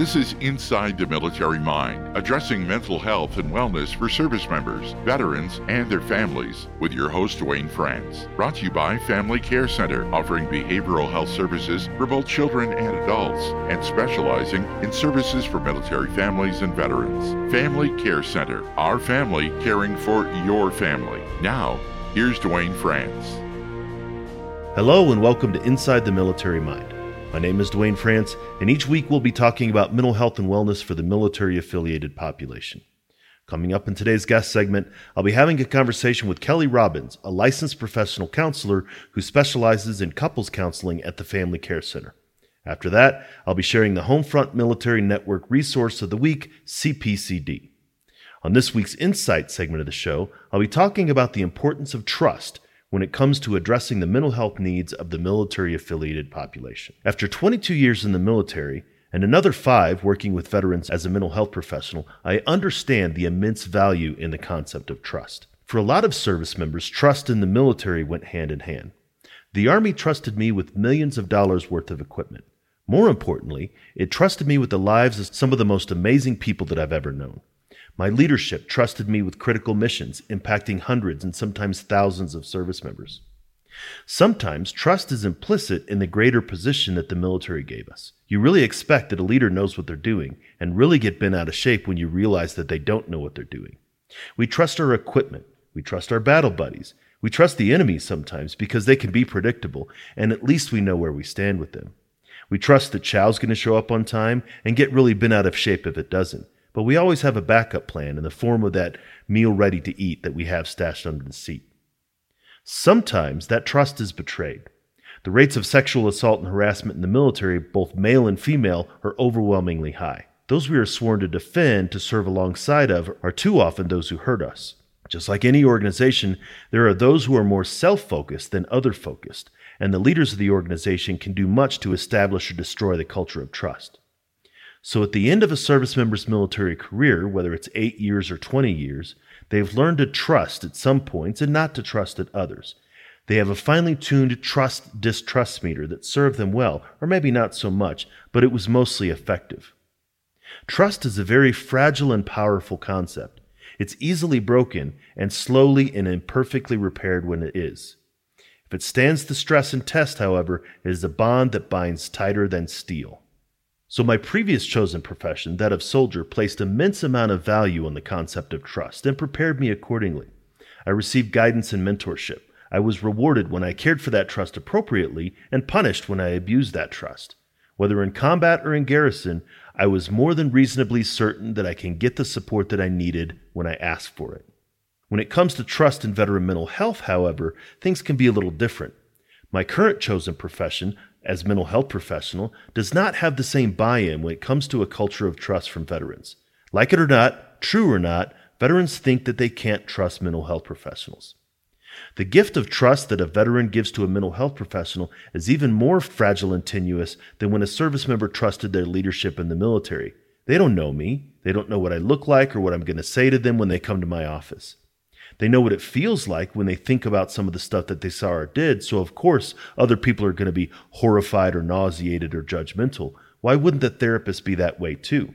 This is Inside the Military Mind, addressing mental health and wellness for service members, veterans, and their families, with your host, Duane France. Brought to you by Family Care Center, offering behavioral health services for both children and adults, and specializing in services for military families and veterans. Family Care Center, our family caring for your family. Now, here's Duane France. Hello, and welcome to Inside the Military Mind. My name is Duane France, and each week we'll be talking about mental health and wellness for the military affiliated population. Coming up in today's guest segment, I'll be having a conversation with Kelly Robbins, a licensed professional counselor who specializes in couples counseling at the Family Care Center. After that, I'll be sharing the Homefront Military Network Resource of the Week, CPCD. On this week's Insight segment of the show, I'll be talking about the importance of trust when it comes to addressing the mental health needs of the military affiliated population. After 22 years in the military, and another five working with veterans as a mental health professional, I understand the immense value in the concept of trust. For a lot of service members, trust in the military went hand in hand. The Army trusted me with millions of dollars worth of equipment. More importantly, it trusted me with the lives of some of the most amazing people that I've ever known. My leadership trusted me with critical missions impacting hundreds and sometimes thousands of service members. Sometimes trust is implicit in the greater position that the military gave us. You really expect that a leader knows what they're doing and really get bent out of shape when you realize that they don't know what they're doing. We trust our equipment. We trust our battle buddies. We trust the enemy sometimes because they can be predictable and at least we know where we stand with them. We trust that Chow's going to show up on time and get really bent out of shape if it doesn't. But we always have a backup plan in the form of that meal ready to eat that we have stashed under the seat. Sometimes that trust is betrayed. The rates of sexual assault and harassment in the military, both male and female, are overwhelmingly high. Those we are sworn to defend, to serve alongside of, are too often those who hurt us. Just like any organization, there are those who are more self focused than other focused, and the leaders of the organization can do much to establish or destroy the culture of trust. So at the end of a service member's military career, whether it's eight years or 20 years, they've learned to trust at some points and not to trust at others. They have a finely tuned trust distrust meter that served them well, or maybe not so much, but it was mostly effective. Trust is a very fragile and powerful concept. It's easily broken and slowly and imperfectly repaired when it is. If it stands the stress and test, however, it is a bond that binds tighter than steel. So, my previous chosen profession, that of soldier, placed immense amount of value on the concept of trust and prepared me accordingly. I received guidance and mentorship. I was rewarded when I cared for that trust appropriately and punished when I abused that trust. Whether in combat or in garrison, I was more than reasonably certain that I can get the support that I needed when I asked for it. When it comes to trust in veteran mental health, however, things can be a little different. My current chosen profession, as mental health professional does not have the same buy-in when it comes to a culture of trust from veterans. Like it or not, true or not, veterans think that they can't trust mental health professionals. The gift of trust that a veteran gives to a mental health professional is even more fragile and tenuous than when a service member trusted their leadership in the military. They don't know me. They don't know what I look like or what I'm going to say to them when they come to my office. They know what it feels like when they think about some of the stuff that they saw or did. So, of course, other people are going to be horrified or nauseated or judgmental. Why wouldn't the therapist be that way too?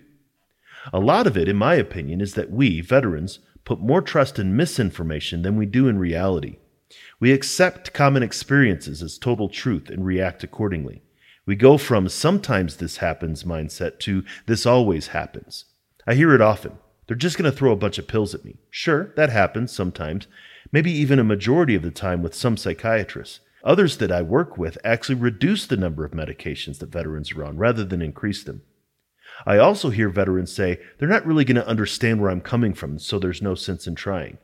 A lot of it, in my opinion, is that we, veterans, put more trust in misinformation than we do in reality. We accept common experiences as total truth and react accordingly. We go from sometimes this happens mindset to this always happens. I hear it often. They're just going to throw a bunch of pills at me. Sure, that happens sometimes, maybe even a majority of the time with some psychiatrists. Others that I work with actually reduce the number of medications that veterans are on rather than increase them. I also hear veterans say they're not really going to understand where I'm coming from, so there's no sense in trying.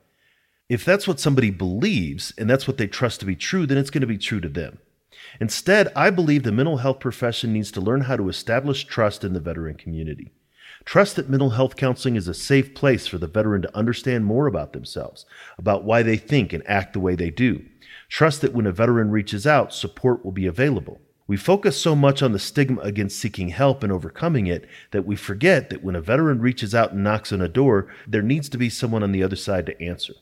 If that's what somebody believes and that's what they trust to be true, then it's going to be true to them. Instead, I believe the mental health profession needs to learn how to establish trust in the veteran community. Trust that mental health counseling is a safe place for the veteran to understand more about themselves, about why they think and act the way they do. Trust that when a veteran reaches out, support will be available. We focus so much on the stigma against seeking help and overcoming it that we forget that when a veteran reaches out and knocks on a door, there needs to be someone on the other side to answer.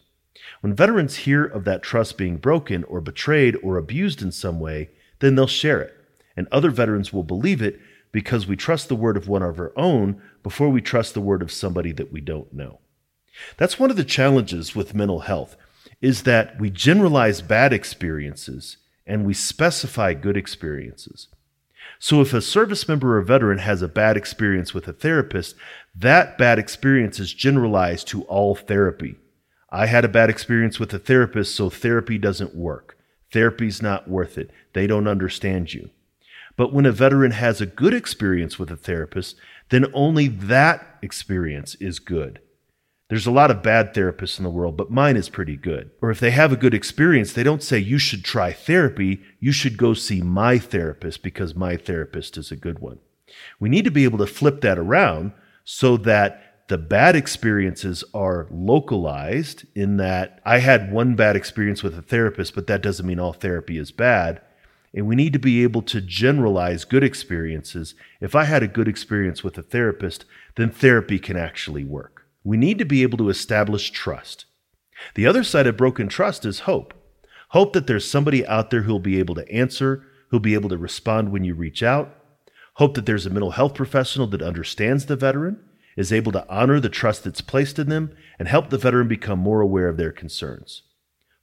When veterans hear of that trust being broken or betrayed or abused in some way, then they'll share it, and other veterans will believe it because we trust the word of one of our own before we trust the word of somebody that we don't know. That's one of the challenges with mental health is that we generalize bad experiences and we specify good experiences. So if a service member or veteran has a bad experience with a therapist, that bad experience is generalized to all therapy. I had a bad experience with a therapist, so therapy doesn't work. Therapy's not worth it. They don't understand you. But when a veteran has a good experience with a therapist, then only that experience is good. There's a lot of bad therapists in the world, but mine is pretty good. Or if they have a good experience, they don't say, you should try therapy. You should go see my therapist because my therapist is a good one. We need to be able to flip that around so that the bad experiences are localized in that I had one bad experience with a therapist, but that doesn't mean all therapy is bad. And we need to be able to generalize good experiences. If I had a good experience with a therapist, then therapy can actually work. We need to be able to establish trust. The other side of broken trust is hope. Hope that there's somebody out there who'll be able to answer, who'll be able to respond when you reach out. Hope that there's a mental health professional that understands the veteran, is able to honor the trust that's placed in them, and help the veteran become more aware of their concerns.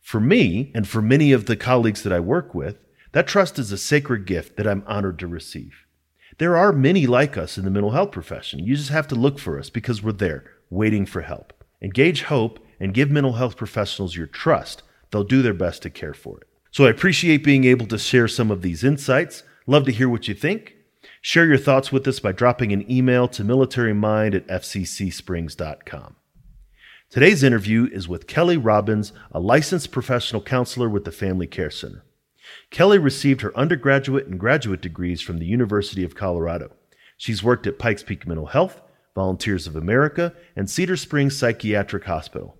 For me, and for many of the colleagues that I work with, that trust is a sacred gift that I'm honored to receive. There are many like us in the mental health profession. You just have to look for us because we're there waiting for help. Engage hope and give mental health professionals your trust. They'll do their best to care for it. So I appreciate being able to share some of these insights. Love to hear what you think. Share your thoughts with us by dropping an email to militarymind at fccsprings.com. Today's interview is with Kelly Robbins, a licensed professional counselor with the Family Care Center. Kelly received her undergraduate and graduate degrees from the University of Colorado. She's worked at Pikes Peak Mental Health, Volunteers of America, and Cedar Springs Psychiatric Hospital.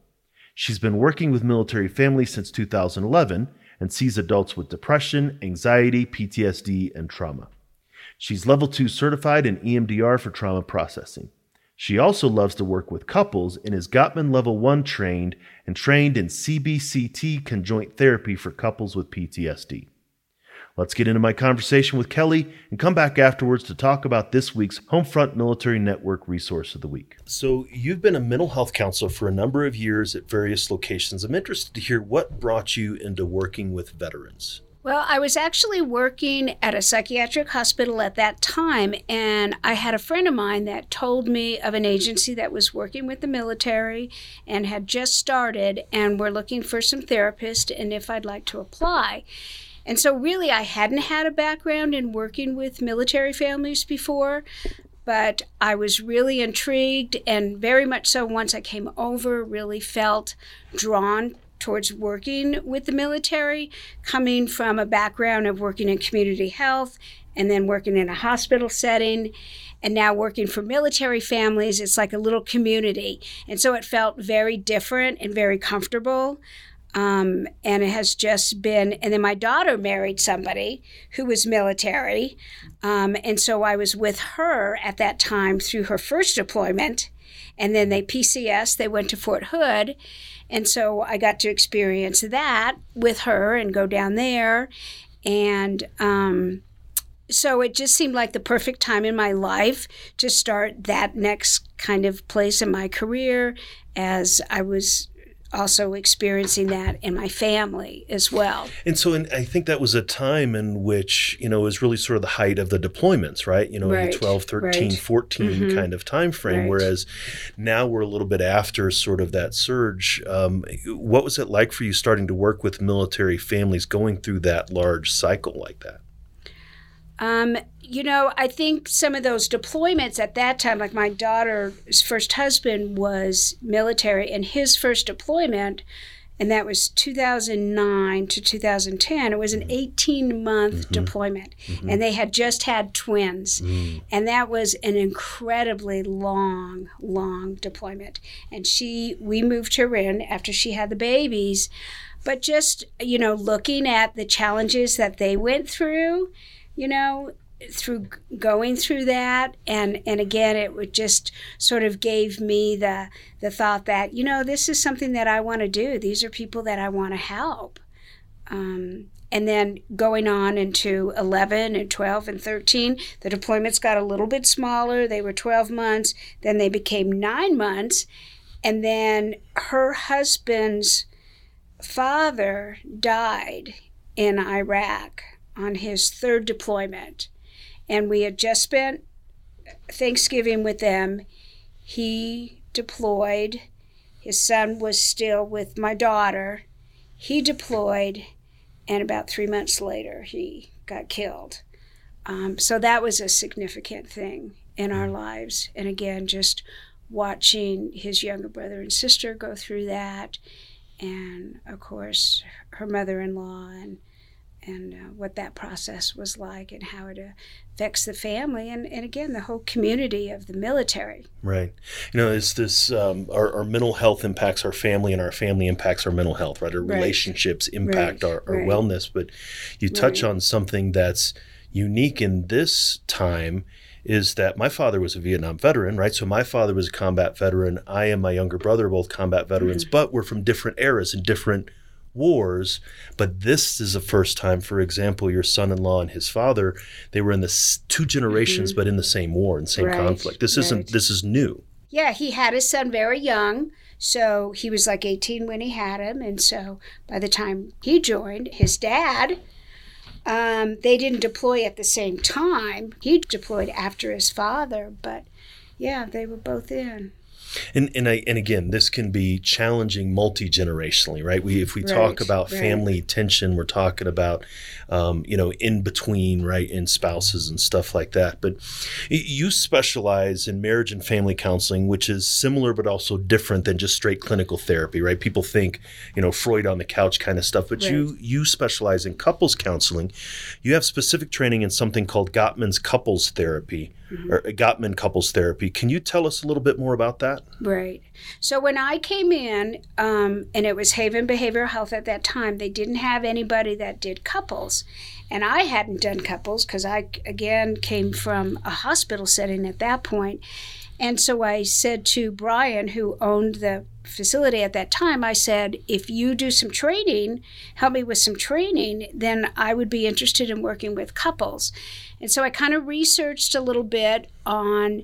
She's been working with military families since 2011 and sees adults with depression, anxiety, PTSD, and trauma. She's level 2 certified in EMDR for trauma processing. She also loves to work with couples and is Gottman Level 1 trained and trained in CBCT conjoint therapy for couples with PTSD. Let's get into my conversation with Kelly and come back afterwards to talk about this week's Homefront Military Network Resource of the Week. So, you've been a mental health counselor for a number of years at various locations. I'm interested to hear what brought you into working with veterans. Well, I was actually working at a psychiatric hospital at that time, and I had a friend of mine that told me of an agency that was working with the military and had just started and were looking for some therapists and if I'd like to apply. And so, really, I hadn't had a background in working with military families before, but I was really intrigued, and very much so once I came over, really felt drawn towards working with the military, coming from a background of working in community health and then working in a hospital setting and now working for military families it's like a little community and so it felt very different and very comfortable um, and it has just been, and then my daughter married somebody who was military. Um, and so I was with her at that time through her first deployment. And then they PCS, they went to Fort Hood. And so I got to experience that with her and go down there. And um, so it just seemed like the perfect time in my life to start that next kind of place in my career as I was also experiencing that in my family as well. And so, and I think that was a time in which, you know, was really sort of the height of the deployments, right? You know, right. 12, 13, right. 14 mm-hmm. kind of time frame. Right. Whereas now we're a little bit after sort of that surge. Um, what was it like for you starting to work with military families going through that large cycle like that? Um, you know, I think some of those deployments at that time, like my daughter's first husband was military, and his first deployment, and that was 2009 to 2010, it was an 18 month mm-hmm. deployment. Mm-hmm. And they had just had twins. Mm. And that was an incredibly long, long deployment. And she, we moved her in after she had the babies. But just, you know, looking at the challenges that they went through, you know, through going through that and and again it would just sort of gave me the the thought that you know this is something that I want to do these are people that I want to help um, And then going on into 11 and 12 and 13, the deployments got a little bit smaller. They were 12 months, then they became nine months. And then her husband's father died in Iraq on his third deployment. And we had just spent Thanksgiving with them. He deployed. His son was still with my daughter. He deployed, and about three months later, he got killed. Um, so that was a significant thing in our lives. And again, just watching his younger brother and sister go through that, and of course, her mother in law and and uh, what that process was like and how it affects the family and, and again the whole community of the military right you know it's this um, our, our, mental health impacts our family and our family impacts our mental health right our right. relationships impact right. our, our right. wellness but you touch on something that's unique in this time is that my father was a Vietnam veteran, right? So my father was a combat veteran. I and my younger brother are both combat veterans, mm-hmm. but we're from different eras and different wars, but this is the first time, for example, your son in law and his father, they were in the two generations, mm-hmm. but in the same war and same right, conflict. This right. isn't, this is new. Yeah, he had his son very young. So he was like 18 when he had him. And so by the time he joined, his dad, um, they didn't deploy at the same time. He deployed after his father, but yeah, they were both in. And and I and again, this can be challenging multi generationally, right? We if we right, talk about right. family tension, we're talking about um, you know in between, right, in spouses and stuff like that. But you specialize in marriage and family counseling, which is similar but also different than just straight clinical therapy, right? People think you know Freud on the couch kind of stuff, but right. you you specialize in couples counseling. You have specific training in something called Gottman's couples therapy mm-hmm. or Gottman couples therapy. Can you tell us a little bit more about that? Right. So when I came in, um, and it was Haven Behavioral Health at that time, they didn't have anybody that did couples. And I hadn't done couples because I, again, came from a hospital setting at that point. And so I said to Brian, who owned the facility at that time, I said, if you do some training, help me with some training, then I would be interested in working with couples. And so I kind of researched a little bit on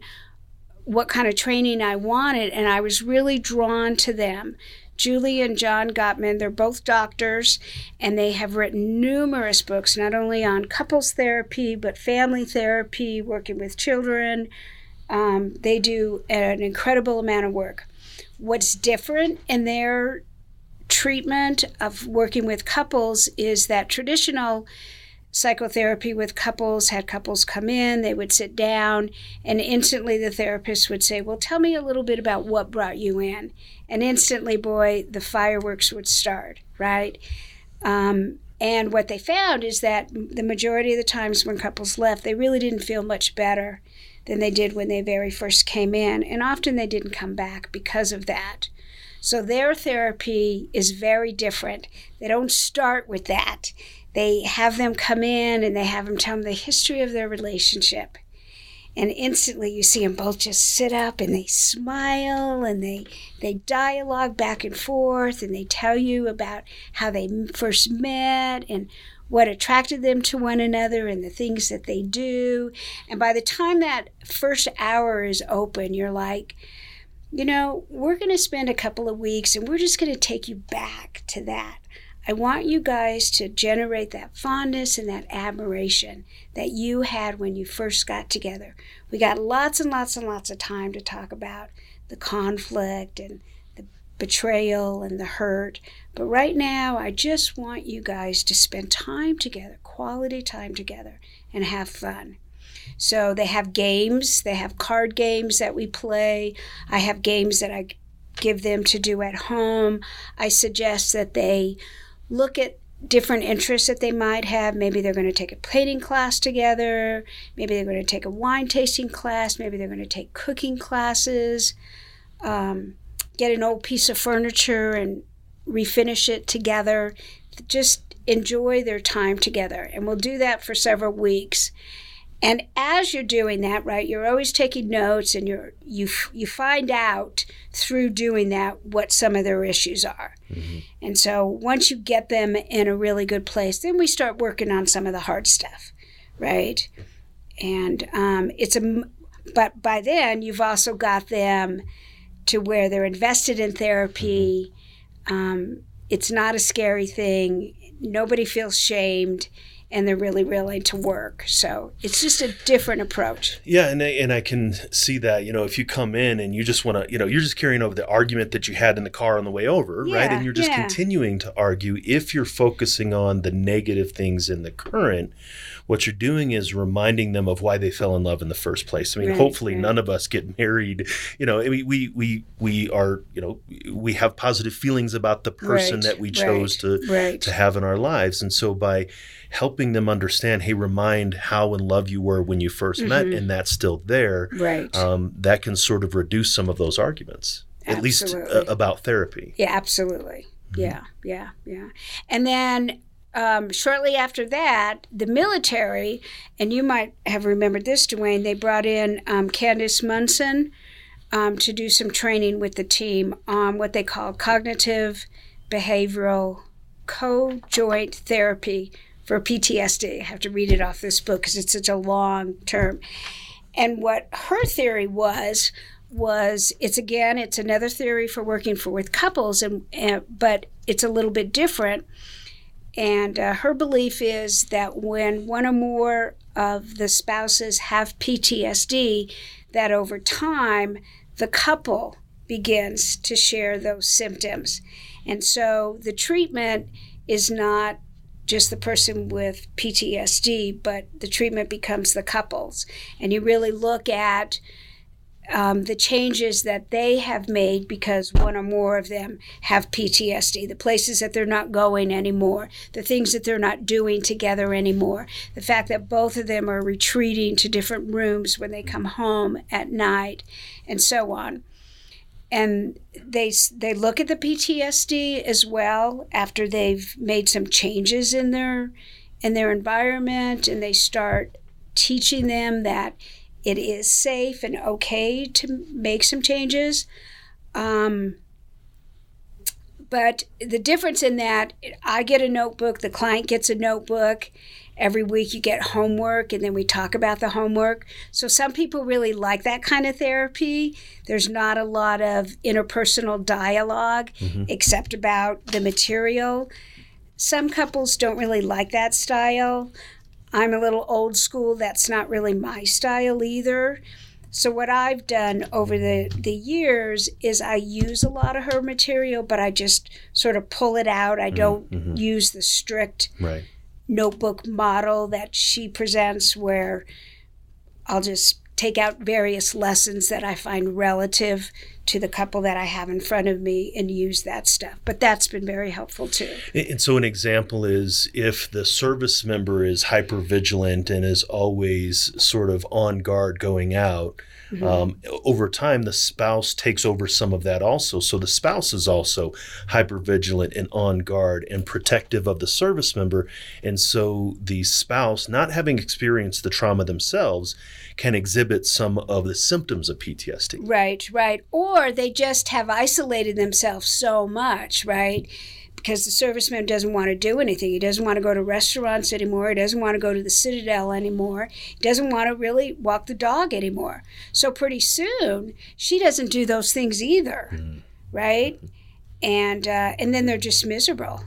what kind of training I wanted, and I was really drawn to them. Julie and John Gottman, they're both doctors, and they have written numerous books, not only on couples therapy, but family therapy, working with children. Um, they do an incredible amount of work. What's different in their treatment of working with couples is that traditional psychotherapy with couples, had couples come in, they would sit down, and instantly the therapist would say, Well, tell me a little bit about what brought you in. And instantly, boy, the fireworks would start, right? Um, and what they found is that the majority of the times when couples left, they really didn't feel much better than they did when they very first came in. And often they didn't come back because of that. So their therapy is very different. They don't start with that they have them come in and they have them tell them the history of their relationship. And instantly you see them both just sit up and they smile and they, they dialogue back and forth and they tell you about how they first met and what attracted them to one another and the things that they do. And by the time that first hour is open, you're like, you know, we're going to spend a couple of weeks and we're just going to take you back to that. I want you guys to generate that fondness and that admiration that you had when you first got together. We got lots and lots and lots of time to talk about the conflict and the betrayal and the hurt. But right now, I just want you guys to spend time together, quality time together, and have fun. So they have games, they have card games that we play. I have games that I give them to do at home. I suggest that they look at different interests that they might have. Maybe they're going to take a painting class together. Maybe they're going to take a wine tasting class. Maybe they're going to take cooking classes. Um, get an old piece of furniture and refinish it together. Just enjoy their time together. And we'll do that for several weeks. And as you're doing that, right, you're always taking notes and you're you you find out through doing that what some of their issues are. Mm-hmm. And so once you get them in a really good place, then we start working on some of the hard stuff, right? And um, it's a but by then you've also got them to where they're invested in therapy. Mm-hmm. Um, it's not a scary thing. Nobody feels shamed and they're really willing to work. So it's just a different approach. Yeah, and I, and I can see that. You know, if you come in and you just want to, you know, you're just carrying over the argument that you had in the car on the way over, yeah, right? And you're just yeah. continuing to argue. If you're focusing on the negative things in the current, what you're doing is reminding them of why they fell in love in the first place. I mean, right, hopefully, right. none of us get married. You know, we we we we are, you know, we have positive feelings about the person right, that we chose to to have in our lives, and so by helping them understand, hey, remind how in love you were when you 1st mm-hmm. met, and that's still there. Right. Um, that can sort of reduce some of those arguments, absolutely. at least uh, about therapy. Yeah, absolutely. Mm-hmm. Yeah, yeah, yeah. And then um, shortly after that, the military, and you might have remembered this, Duane, they brought in um, Candice Monson um, to do some training with the team on what they call cognitive behavioral co-joint therapy for PTSD. I have to read it off this book because it's such a long term. And what her theory was was it's again it's another theory for working for with couples and, and but it's a little bit different. And uh, her belief is that when one or more of the spouses have PTSD, that over time the couple begins to share those symptoms. And so the treatment is not just the person with PTSD, but the treatment becomes the couples. And you really look at um, the changes that they have made because one or more of them have PTSD, the places that they're not going anymore, the things that they're not doing together anymore, the fact that both of them are retreating to different rooms when they come home at night, and so on. And they they look at the PTSD as well after they've made some changes in their in their environment and they start teaching them that it is safe and okay to make some changes um, but the difference in that I get a notebook the client gets a notebook every week you get homework and then we talk about the homework. So some people really like that kind of therapy. There's not a lot of interpersonal dialog mm-hmm. except about the material. Some couples don't really like that style. I'm a little old school. That's not really my style either. So what I've done over the, the years is I use a lot of her material, but I just sort of pull it out. I mm-hmm. don't mm-hmm. use the strict right notebook model that she presents where I'll just take out various lessons that I find relative to the couple that I have in front of me and use that stuff. But that's been very helpful too. And so, an example is if the service member is hyper vigilant and is always sort of on guard going out, Mm-hmm. Um, over time, the spouse takes over some of that also. So the spouse is also hyper vigilant and on guard and protective of the service member. And so the spouse, not having experienced the trauma themselves, can exhibit some of the symptoms of PTSD. Right, right. Or they just have isolated themselves so much, right? Because the serviceman doesn't want to do anything. He doesn't want to go to restaurants anymore. He doesn't want to go to the Citadel anymore. He doesn't want to really walk the dog anymore. So pretty soon, she doesn't do those things either, mm. right? And uh, and then they're just miserable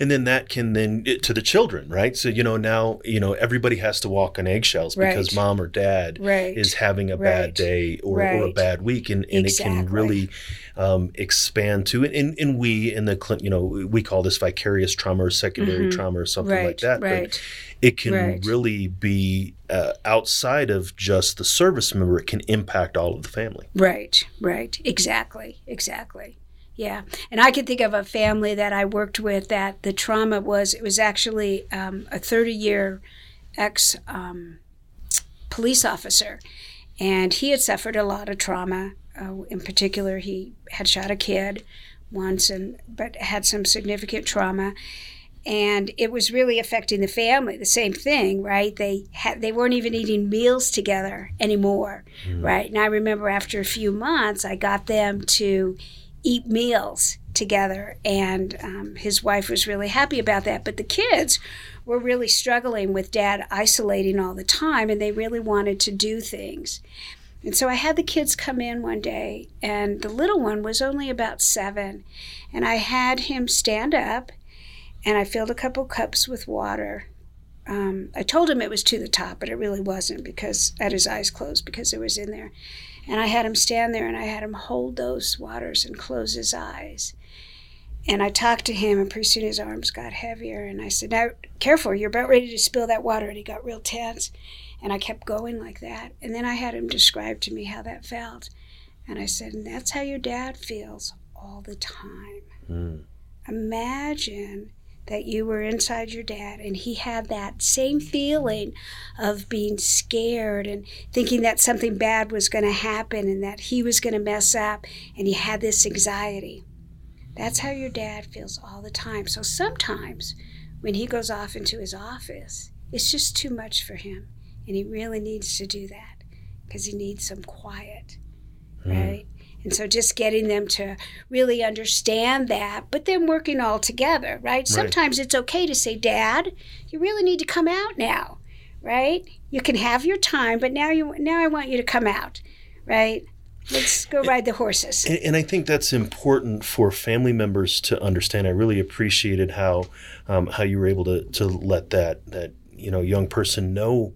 and then that can then to the children right so you know now you know everybody has to walk on eggshells right. because mom or dad right. is having a right. bad day or, or a bad week and, and exactly. it can really um, expand to and, and we in the you know we call this vicarious trauma or secondary mm-hmm. trauma or something like that but it can really be uh, outside of just the service member it can impact all of the family. Right right. Exactly exactly. Yeah, and I can think of a family that I worked with that the trauma was it was actually um, a 30 year ex um, police officer, and he had suffered a lot of trauma. Uh, in particular, he had shot a kid once, and but had some significant trauma. and it was really affecting the family the same thing right? They had they weren't even eating meals together anymore mm. right? And i remember after a few months i got them to eat meals together. And um, his wife was really happy about that. But the kids were really struggling with dad isolating all the time and they really wanted to do things and so I had the kids come in one day, and the little one was only about seven. And I had him stand up, and I filled a couple cups with water. Um, I told him it was to the top, but it really wasn't because I had his eyes closed because it was in there. And I had him stand there and I had him hold those waters and close his eyes. And I talked to him, and pretty soon his arms got heavier. And I said, Now, careful, you're about ready to spill that water. And he got real tense. And I kept going like that. And then I had him describe to me how that felt. And I said, And that's how your dad feels all the time. Mm. Imagine that you were inside your dad and he had that same feeling of being scared and thinking that something bad was going to happen and that he was going to mess up and he had this anxiety. That's how your dad feels all the time. So sometimes when he goes off into his office, it's just too much for him. And he really needs to do that because he needs some quiet, mm. right? And so just getting them to really understand that, but then working all together, right? right? Sometimes it's okay to say, Dad, you really need to come out now, right? You can have your time, but now you now I want you to come out, right? Let's go ride the horses. And, and, I think that's important for family members to understand. I really appreciated how um, how you were able to to let that that you know young person know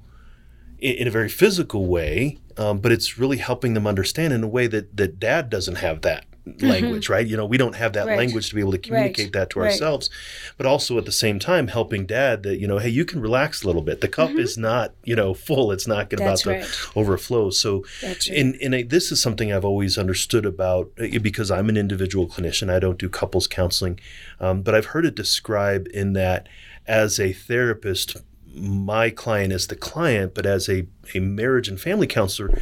in a very physical way, um, but it's really helping them understand in a way that that dad doesn't have that mm-hmm. language, right? You know, we don't have that right. language to be able to communicate right. that to right. ourselves, but also at the same time helping dad that you know, hey, you can relax a little bit. The cup mm-hmm. is not you know full; it's not going about to overflow. So, and and I, this is something I've always understood about uh, because I'm an individual clinician. I don't do couples counseling, um, but I've heard it described in that as a therapist my client is the client, but as a, a marriage and family counselor,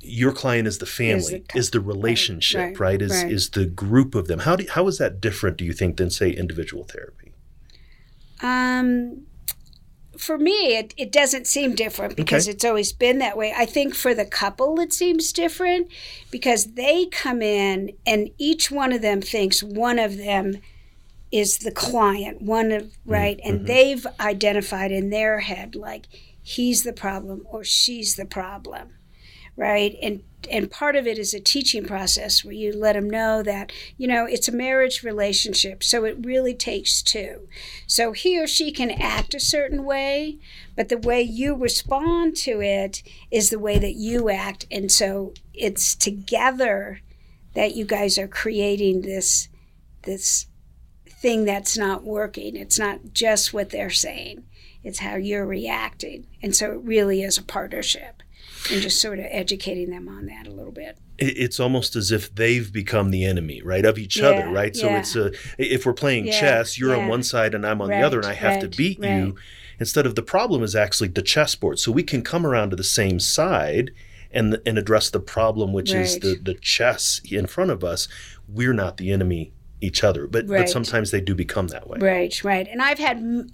your client is the family, is the, is the relationship, right? right, right is right. is the group of them. How do how is that different? Do you think than say individual therapy? Um, for me, it, it doesn't seem different because okay. it's always been that way. I think for the couple, it seems different because they come in and each one of them thinks one of them is the client, one of, right? Mm-hmm. And they've identified in their head, like, he's the problem or she's the problem, right? And and part of it is a teaching process where you let them know that you know it's a marriage relationship so it really takes two so he or she can act a certain way but the way you respond to it is the way that you act and so it's together that you guys are creating this this thing that's not working. It's not just what they're saying, it's how you're reacting. And so it really is a partnership and just sort of educating them on that a little bit. It's almost as if they've become the enemy, right, of each yeah, other, right? So yeah. it's a if we're playing yeah, chess, you're on one side and I'm on right, the other, and I have right, to beat right. you. Instead of the problem is actually the chessboard, so we can come around to the same side and and address the problem, which is the the chess in front of us. We're not the enemy each other, but right. but sometimes they do become that way. Right, right. And I've had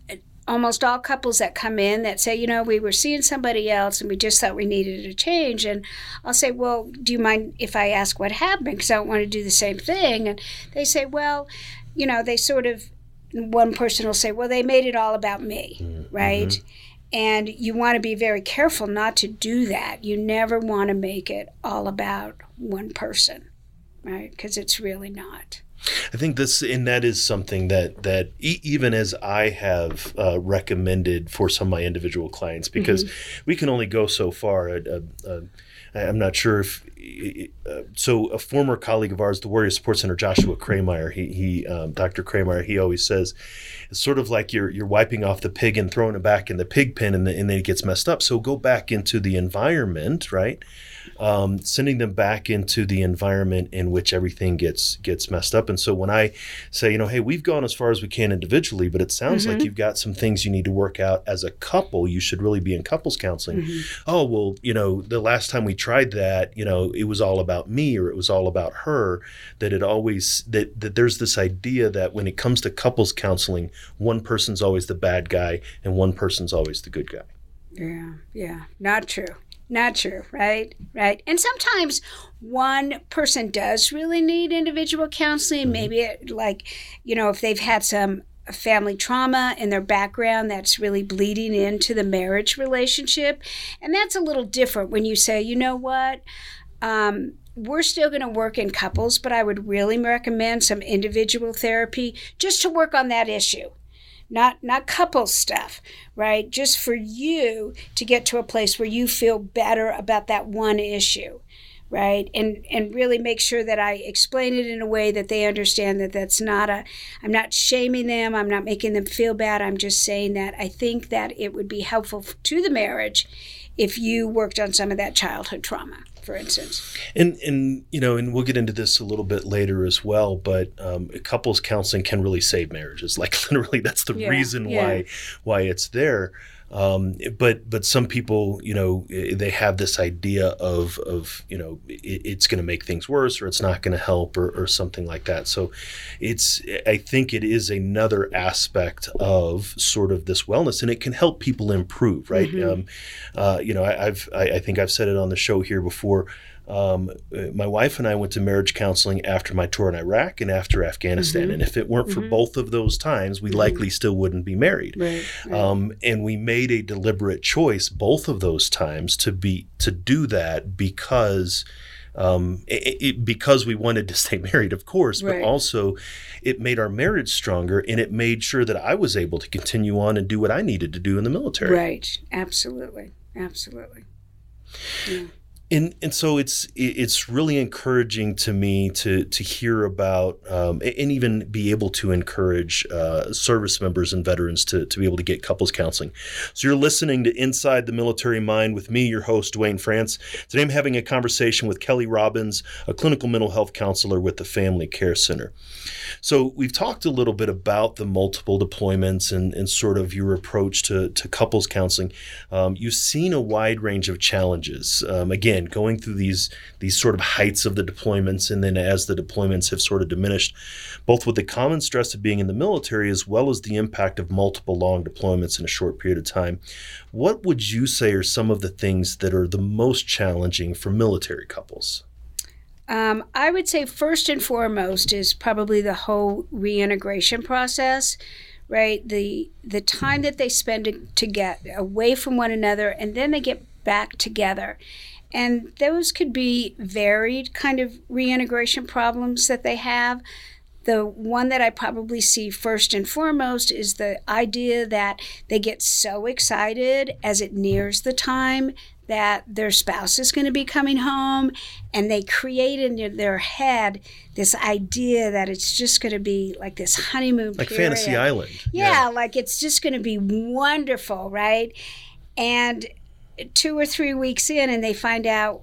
almost all couples that come in that say, you know, we were seeing somebody else and we just thought we needed a change. And I'll say, well, do you mind if I ask what happened? Because I don't want to do the same thing. And they say, well, you know, they sort of, one person will say, well, they made it all about me, mm-hmm. right? And you want to be very careful not to do that. You never want to make it all about one person, right? Because it's really not. I think this, and that is something that that e- even as I have uh, recommended for some of my individual clients, because mm-hmm. we can only go so far. I'm not sure if uh, so. A former colleague of ours, the Warrior Support Center, Joshua Krameyer, he, he um, Dr. Krameyer, he always says it's sort of like you're you're wiping off the pig and throwing it back in the pig pen, and, the, and then it gets messed up. So go back into the environment, right? Um, sending them back into the environment in which everything gets gets messed up. And so when I say, you know, hey, we've gone as far as we can individually, but it sounds mm-hmm. like you've got some things you need to work out as a couple. You should really be in couples counseling. Mm-hmm. Oh, well, you know, the last time we tried that, you know, it was all about me or it was all about her. That it always that that there's this idea that when it comes to couples counseling, one person's always the bad guy and one person's always the good guy. Yeah, yeah, not true. Not true, right? Right. And sometimes one person does really need individual counseling. Mm-hmm. Maybe it, like, you know, if they've had some family trauma in their background that's really bleeding into the marriage relationship. And that's a little different when you say, you know what? Um, we're still going to work in couples, but I would really recommend some individual therapy just to work on that issue not not couple stuff, right? Just for you to get to a place where you feel better about that one issue right and and really make sure that i explain it in a way that they understand that that's not a i'm not shaming them i'm not making them feel bad i'm just saying that i think that it would be helpful to the marriage if you worked on some of that childhood trauma for instance. And and you know, and we'll get into this a little bit later as well. But um, couples counseling can really save marriages. Like literally, that's the yeah, reason yeah. why why it's there. Um, but but some people, you know, they have this idea of of you know it, it's going to make things worse or it's not going to help or, or something like that. So it's I think it is another aspect of sort of this wellness, and it can help people improve, right? Mm-hmm. Um, uh, you know, I, have I, I think I've said it on the show here before. Um, my wife and I went to marriage counseling after my tour in Iraq and after Afghanistan. Mm-hmm. And if it weren't for mm-hmm. both of those times, we mm-hmm. likely still wouldn't be married. Right, right. Um, and we made a deliberate choice both of those times to be to do that because. Um, it, it, because we wanted to stay married, of course, but right. also it made our marriage stronger and it made sure that I was able to continue on and do what I needed to do in the military. Right. Absolutely. Absolutely. Yeah and and so it's it's really encouraging to me to to hear about um, and even be able to encourage uh, service members and veterans to to be able to get couples counseling. So you're listening to Inside the Military Mind with me, your host Duane France. Today I'm having a conversation with Kelly Robbins, a clinical mental health counselor with the Family Care Center. So we've talked a little bit about the multiple deployments and, and sort of your approach to, to couples counseling. Um, you've seen a wide range of challenges. Um, again, going through these these sort of heights of the deployments, and then as the deployments have sort of diminished, both with the common stress of being in the military as well as the impact of multiple long deployments in a short period of time. What would you say are some of the things that are the most challenging for military couples? Um, I would say first and foremost is probably the whole reintegration process, right? The the time that they spend to get away from one another, and then they get back together, and those could be varied kind of reintegration problems that they have. The one that I probably see first and foremost is the idea that they get so excited as it nears the time that their spouse is going to be coming home and they create in their head this idea that it's just going to be like this honeymoon like period. fantasy island yeah, yeah like it's just going to be wonderful right and two or three weeks in and they find out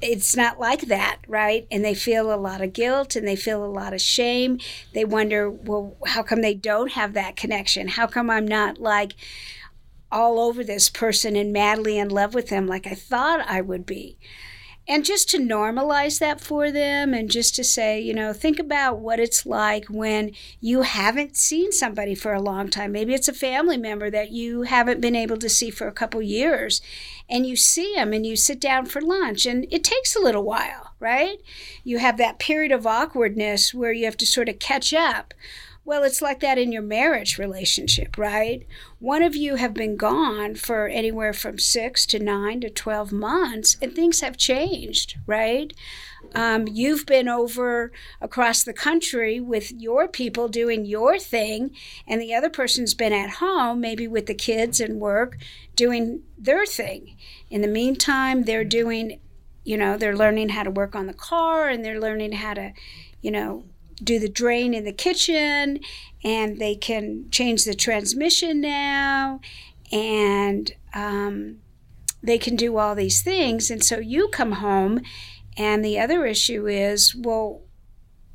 it's not like that, right? And they feel a lot of guilt and they feel a lot of shame. They wonder, well, how come they don't have that connection? How come I'm not like all over this person and madly in love with them like I thought I would be. And just to normalize that for them and just to say, you know, think about what it's like when you haven't seen somebody for a long time. Maybe it's a family member that you haven't been able to see for a couple years and you see them and you sit down for lunch and it takes a little while, right? You have that period of awkwardness where you have to sort of catch up. Well, it's like that in your marriage relationship, right? One of you have been gone for anywhere from six to nine to 12 months, and things have changed, right? Um, you've been over across the country with your people doing your thing, and the other person's been at home, maybe with the kids and work, doing their thing. In the meantime, they're doing, you know, they're learning how to work on the car and they're learning how to, you know, do the drain in the kitchen and they can change the transmission now and um, they can do all these things and so you come home and the other issue is well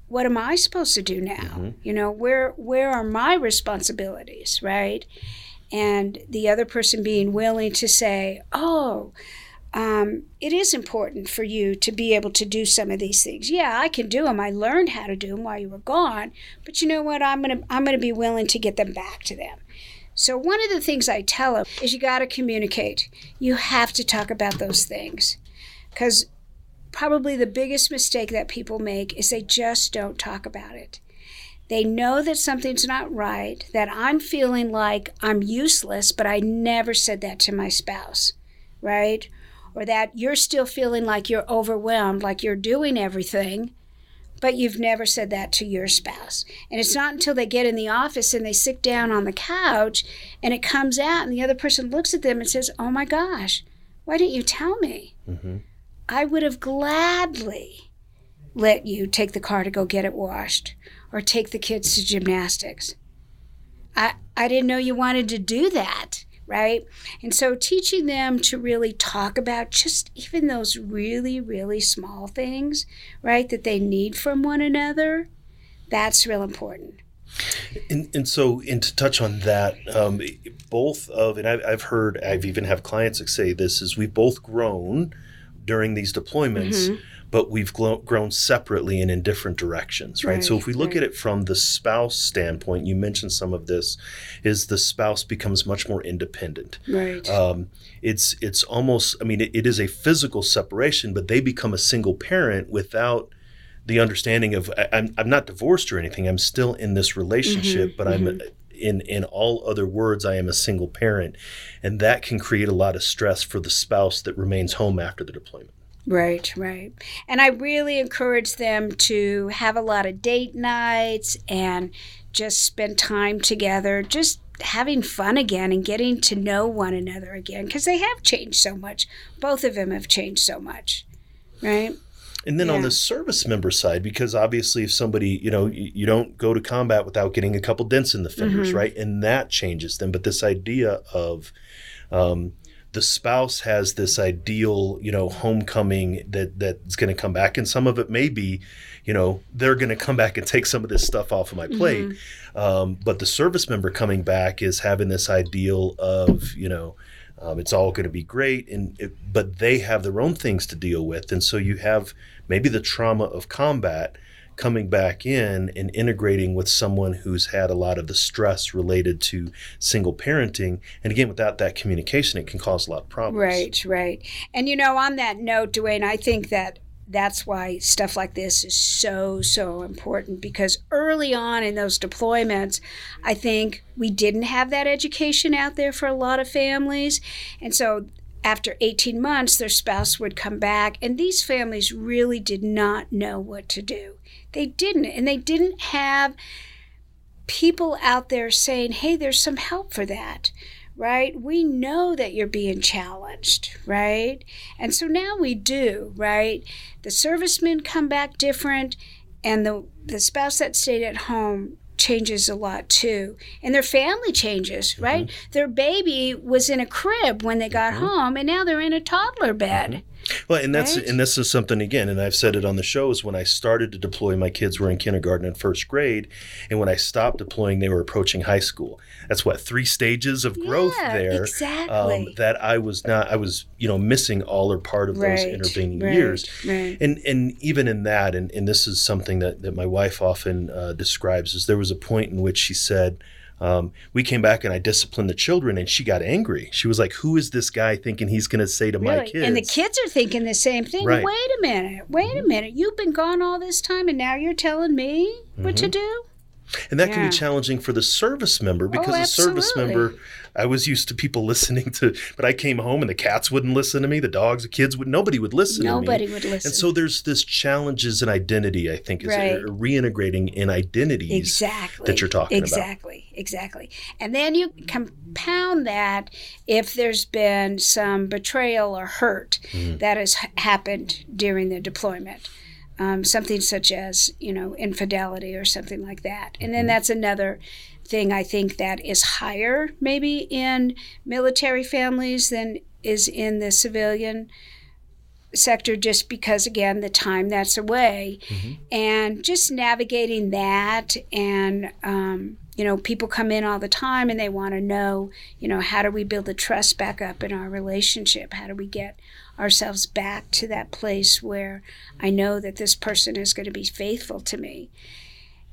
what am I supposed to do now? Mm-hmm. You know, where where are my responsibilities, right? And the other person being willing to say, "Oh, um, it is important for you to be able to do some of these things. Yeah, I can do them. I learned how to do them while you were gone, but you know what? I'm gonna I'm gonna be willing to get them back to them. So one of the things I tell them is you got to communicate. You have to talk about those things, because probably the biggest mistake that people make is they just don't talk about it. They know that something's not right, that I'm feeling like I'm useless, but I never said that to my spouse, right? Or that you're still feeling like you're overwhelmed, like you're doing everything, but you've never said that to your spouse. And it's not until they get in the office and they sit down on the couch and it comes out and the other person looks at them and says, Oh my gosh, why didn't you tell me? Mm-hmm. I would have gladly let you take the car to go get it washed or take the kids to gymnastics. I, I didn't know you wanted to do that, right? And so teaching them to really talk about just even those really, really small things, right, that they need from one another, that's real important. And, and so, and to touch on that, um, both of, and I've, I've heard, I've even have clients that say this is we've both grown during these deployments, mm-hmm. But we've grown separately and in different directions, right? right so if we look right. at it from the spouse standpoint, you mentioned some of this, is the spouse becomes much more independent. Right. Um, it's it's almost, I mean, it, it is a physical separation, but they become a single parent without the understanding of I, am I'm not divorced or anything. I'm still in this relationship, mm-hmm, but mm-hmm. I'm in in all other words i am a single parent and that can create a lot of stress for the spouse that remains home after the deployment Right, right. And I really encourage them to have a lot of date nights and just spend time together, just having fun again and getting to know one another again because they have changed so much. Both of them have changed so much, right? And then yeah. on the service member side, because obviously, if somebody, you know, you, you don't go to combat without getting a couple dents in the fingers, mm-hmm. right? And that changes them. But this idea of, um, the spouse has this ideal, you know, homecoming that that's going to come back, and some of it may be, you know, they're going to come back and take some of this stuff off of my plate. Mm-hmm. Um, but the service member coming back is having this ideal of, you know, um, it's all going to be great, and it, but they have their own things to deal with, and so you have maybe the trauma of combat coming back in and integrating with someone who's had a lot of the stress related to single parenting. And again, without that communication, it can cause a lot of problems. Right, right. And you know, on that note, Duane, I think that that's why stuff like this is so so important because early on in those deployments i think we didn't have that education out there for a lot of families and so after 18 months their spouse would come back and these families really did not know what to do they didn't and they didn't have people out there saying hey there's some help for that right? We know that you're being challenged, right? And so now we do, right? The servicemen come back different, and the, the spouse that stayed at home changes a lot too. And their family changes, right? Mm-hmm. Their baby was in a crib when they got mm-hmm. home, and now they're in a toddler bed. Well, and that's right? and this is something again, and I've said it on the shows. When I started to deploy, my kids were in kindergarten and first grade, and when I stopped deploying, they were approaching high school. That's what three stages of growth yeah, there. Exactly. Um, that I was not, I was you know missing all or part of right, those intervening right, years, right. and and even in that, and and this is something that that my wife often uh, describes is there was a point in which she said um, we came back and I disciplined the children, and she got angry. She was like, "Who is this guy thinking he's going to say to really? my kids?" And the kids are thinking the same thing. Right. Wait a minute. Wait mm-hmm. a minute. You've been gone all this time, and now you're telling me mm-hmm. what to mm-hmm. do. And that yeah. can be challenging for the service member oh, because oh, the service member I was used to people listening to, but I came home and the cats wouldn't listen to me, the dogs, the kids would, nobody would listen nobody would listen. And so there's this challenges in identity, I think, is right. reintegrating in identities exactly. that you're talking exactly. about. Exactly, exactly. And then you compound that if there's been some betrayal or hurt mm-hmm. that has happened during the deployment. Um, something such as you know infidelity or something like that and then mm-hmm. that's another thing I think that is higher maybe in military families than is in the civilian sector just because again the time that's away mm-hmm. and just navigating that and um, you know people come in all the time and they want to know you know how do we build the trust back up in our relationship how do we get ourselves back to that place where i know that this person is going to be faithful to me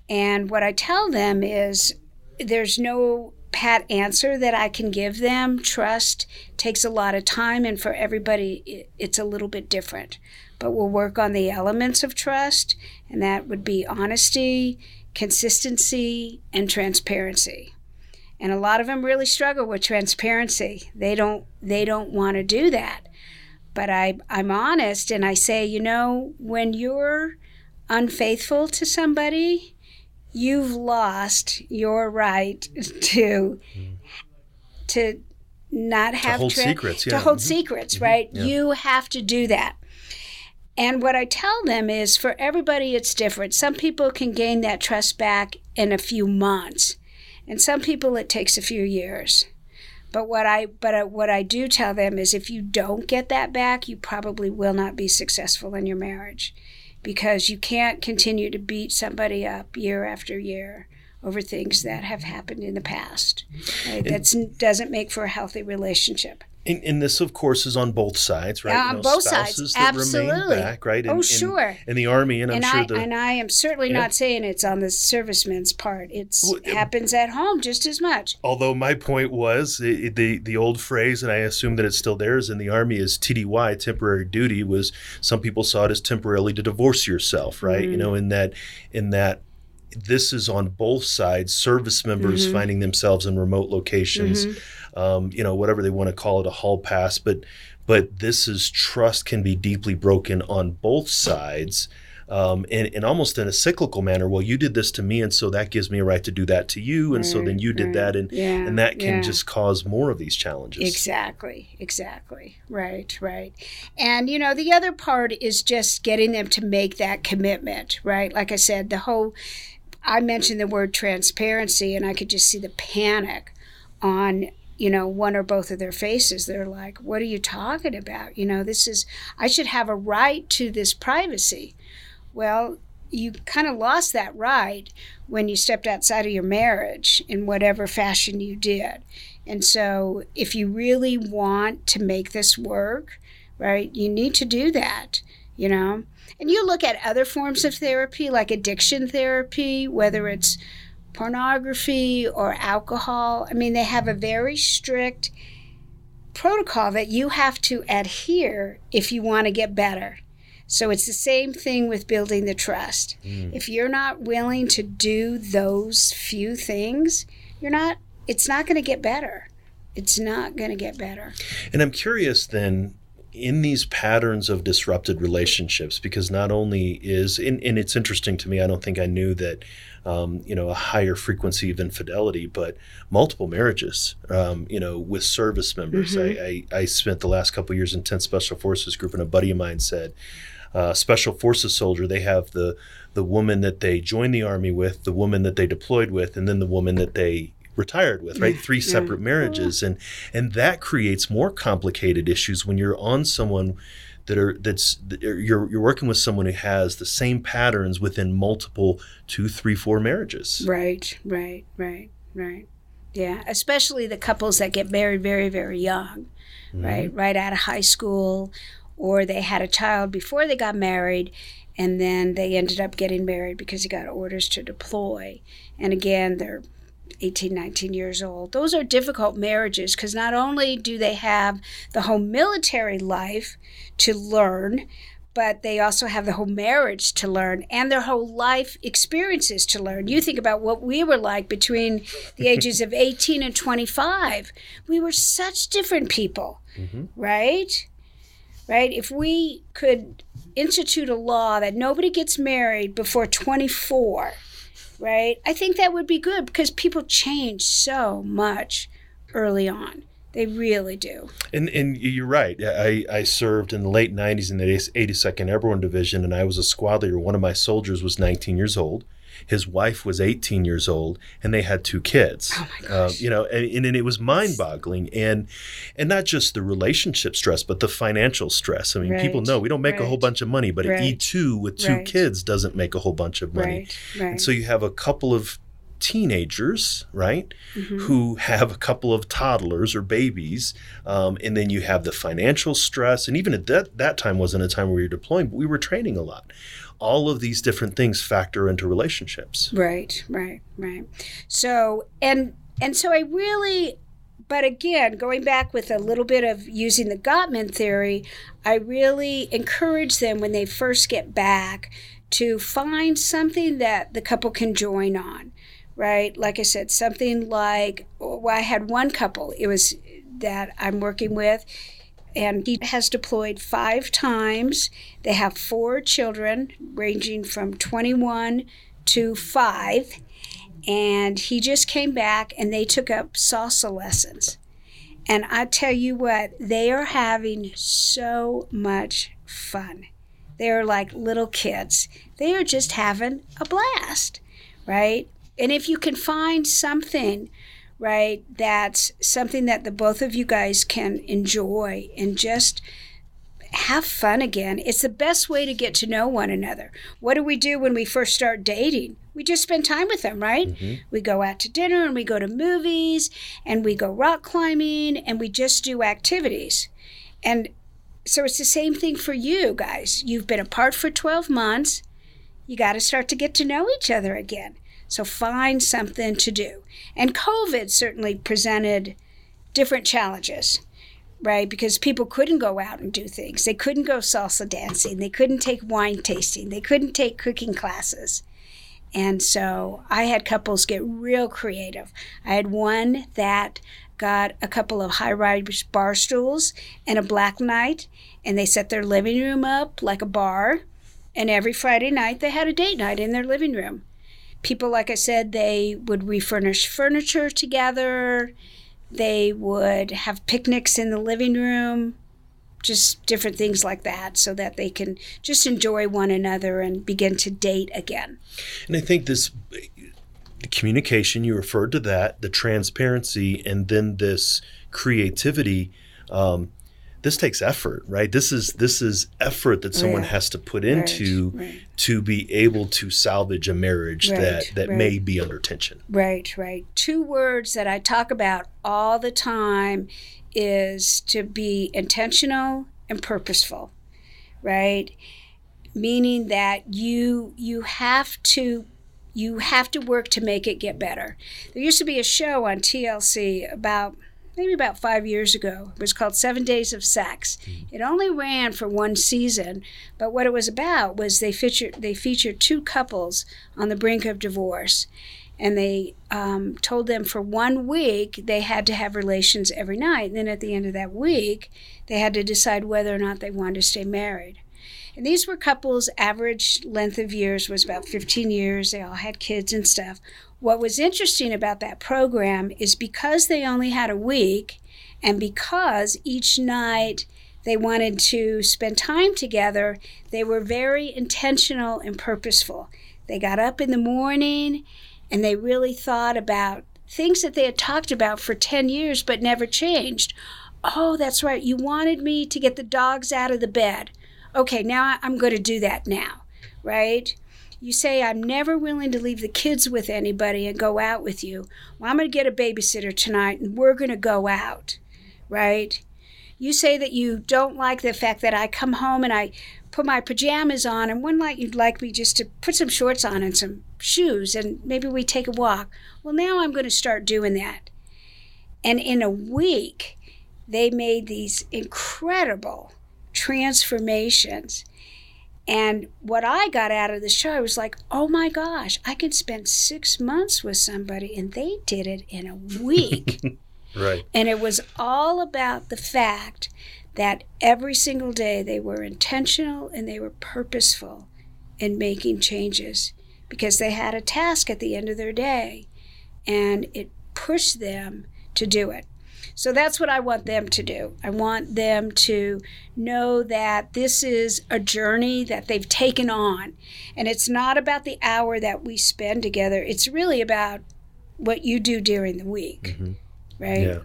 and what i tell them is there's no pat answer that I can give them. Trust takes a lot of time, and for everybody, it's a little bit different. But we'll work on the elements of trust, and that would be honesty, consistency, and transparency. And a lot of them really struggle with transparency. They don't they don't want to do that. But I I'm honest and I say, you know, when you're unfaithful to somebody, you've lost your right to to not have to hold tra- secrets. Yeah. To hold mm-hmm. secrets, mm-hmm. right? Yeah. You have to do that. And what I tell them is for everybody it's different. Some people can gain that trust back in a few months, and some people it takes a few years. But what I but uh, what I do tell them is if you don't get that back, you probably will not be successful in your marriage because you can't continue to beat somebody up year after year over things that have happened in the past. Right? That doesn't make for a healthy relationship. And, and, this, of course, is on both sides, right? on you know, both sides, absolutely. Back, right? oh, sure. In the army, and I'm sure I, the and I am certainly yeah. not saying it's on the serviceman's part. It well, happens at home just as much. Although my point was the the, the old phrase, and I assume that it's still there, is in the army is TDY, temporary duty. Was some people saw it as temporarily to divorce yourself, right? Mm. You know, in that in that this is on both sides service members mm-hmm. finding themselves in remote locations mm-hmm um, you know, whatever they want to call it, a hall pass. But but this is trust can be deeply broken on both sides. Um, and, and almost in a cyclical manner. Well, you did this to me, and so that gives me a right to do that to you, and right, so then you did right. that, and yeah, and that can yeah. just cause more of these challenges. Exactly, exactly, right, right. And you know, the other part is just getting them to make that commitment, right? Like I said, the whole. I mentioned the word transparency, and I could just see the panic on you know, one or both of their faces. They're like, What are you talking about? You know, this is, I should have a right to this privacy. Well, you kind of lost that right when you stepped outside of your marriage in whatever fashion you did. And so, if you really want to make this work, right, you need to do that, you know. And you look at other forms of therapy, like addiction therapy, whether it's pornography or alcohol. I mean, they have a very strict protocol that you have to adhere if you want to get better. So it's the same thing with building the trust. Mm. If you're not willing to do those few things, you're not it's not going to get better. It's not going to get better. And I'm curious then in these patterns of disrupted relationships because not only is and, and it's interesting to me i don't think i knew that um, you know a higher frequency of infidelity but multiple marriages um, you know with service members mm-hmm. I, I, I, spent the last couple years in 10 special forces group and a buddy of mine said uh, special forces soldier they have the the woman that they joined the army with the woman that they deployed with and then the woman that they retired with, right? Three separate marriages, and and that creates more complicated issues when you're on someone that are that's you're you're working with someone who has the same patterns within multiple two, three, four marriages. Right, right, right, right. Yeah, especially the couples that get married very, very young, mm-hmm. right, right out of high school, or they had a child before they got married, and then they ended up getting married because he got orders to deploy. And again, they're 18, 19 years old. Those are difficult marriages because not only do they have the whole military life to learn, but they also have the whole marriage to learn and their whole life experiences to learn. You think about what we were like between the ages of 18 and 25. We were such different people, mm-hmm. right? Right? If we could institute a law that nobody gets married before 24, right? I think that would be good because people change so much early on. They really do. And and you're right. I, I served in the late 90s in the 82nd Airborne Division, and I was a squad leader. One of my soldiers was 19 years old. His wife was 18 years old, and they had two kids. Oh my Uh, gosh. you know, and, and it was mind-boggling, and and not just the relationship stress, but the financial stress. I mean, people know we don't make a whole bunch of money, but right, an E2 with two right. kids doesn't make a whole bunch of money. right, right. And so you have a couple of teenagers, right, Mhm. who have a couple of toddlers or babies, um, and then you have the financial stress. And even at that that time wasn't a time where you're deploying, but we were training a lot. All of these different things factor into relationships. Right, right, right. So and and so I really but again, going back with a little bit of using the Gottman theory, I really encourage them when they first get back to find something that the couple can join on, right? Like I said, something like oh, well, I had one couple, it was that I'm working with, and he has deployed five times. They have four children, ranging from 21 to five. And he just came back and they took up salsa lessons. And I tell you what, they are having so much fun. They're like little kids. They are just having a blast, right? And if you can find something, right, that's something that the both of you guys can enjoy and just have fun again. It's the best way to get to know one another. What do we do when we first start dating? We just spend time with them, right? Mm-hmm. We go out to dinner and we go to movies and we go rock climbing and we just do activities. And so it's the same thing for you guys. You've been apart for 12 months. You got to start to get to know each other again. So find something to do. And COVID certainly presented different challenges right? Because people couldn't go out and do things. They couldn't go salsa dancing. They couldn't take wine tasting. They couldn't take cooking classes. And so I had couples get real creative. I had one that got a couple of high rise bar stools and a black night, and they set their living room up like a bar. And every Friday night, they had a date night in their living room. People, like I said, they would refurnish furniture together. They would have picnics in the living room, just different things like that, so that they can just enjoy one another and begin to date again. And I think this the communication, you referred to that, the transparency, and then this creativity. Um, this takes effort, right? This is this is effort that someone Right. has to put into right. to be able to salvage a marriage Right, that that right. may be under tension. Right, right. Two words that I talk about all the time is to be intentional and purposeful, right? Meaning that you you have to you have to work to make it get better. There used to be a show on TLC about maybe about five years ago. It was called Seven Days of Sex. It only ran for one season, but what it was about was they featured they featured two couples on the brink of divorce, and they um, told them for one week they had to have relations every night. And then at the end of that week, they had to decide whether or not they wanted to stay married. And these were couples, average length of years was about 15 years. They all had kids and stuff. What was interesting about that program is because they only had a week and because each night they wanted to spend time together, they were very intentional and purposeful. They got up in the morning and they really thought about things that they had talked about for 10 years but never changed. Oh, that's right. You wanted me to get the dogs out of the bed. Okay, now I'm going to do that now, right? You say, I'm never willing to leave the kids with anybody and go out with you. Well, I'm going to get a babysitter tonight and we're going to go out, right? You say that you don't like the fact that I come home and I put my pajamas on, and one night you'd like me just to put some shorts on and some shoes, and maybe we take a walk. Well, now I'm going to start doing that. And in a week, they made these incredible transformations. And what I got out of the show, I was like, oh my gosh, I can spend six months with somebody, and they did it in a week. Right. And it was all about the fact that every single day they were intentional and they were purposeful in making changes because they had a task at the end of their day and it pushed them to do it. So that's what I want them to do. I want them to know that this is a journey that they've taken on. And it's not about the hour that we spend together, it's really about what you do during the week. Mm-hmm. Right? Yeah.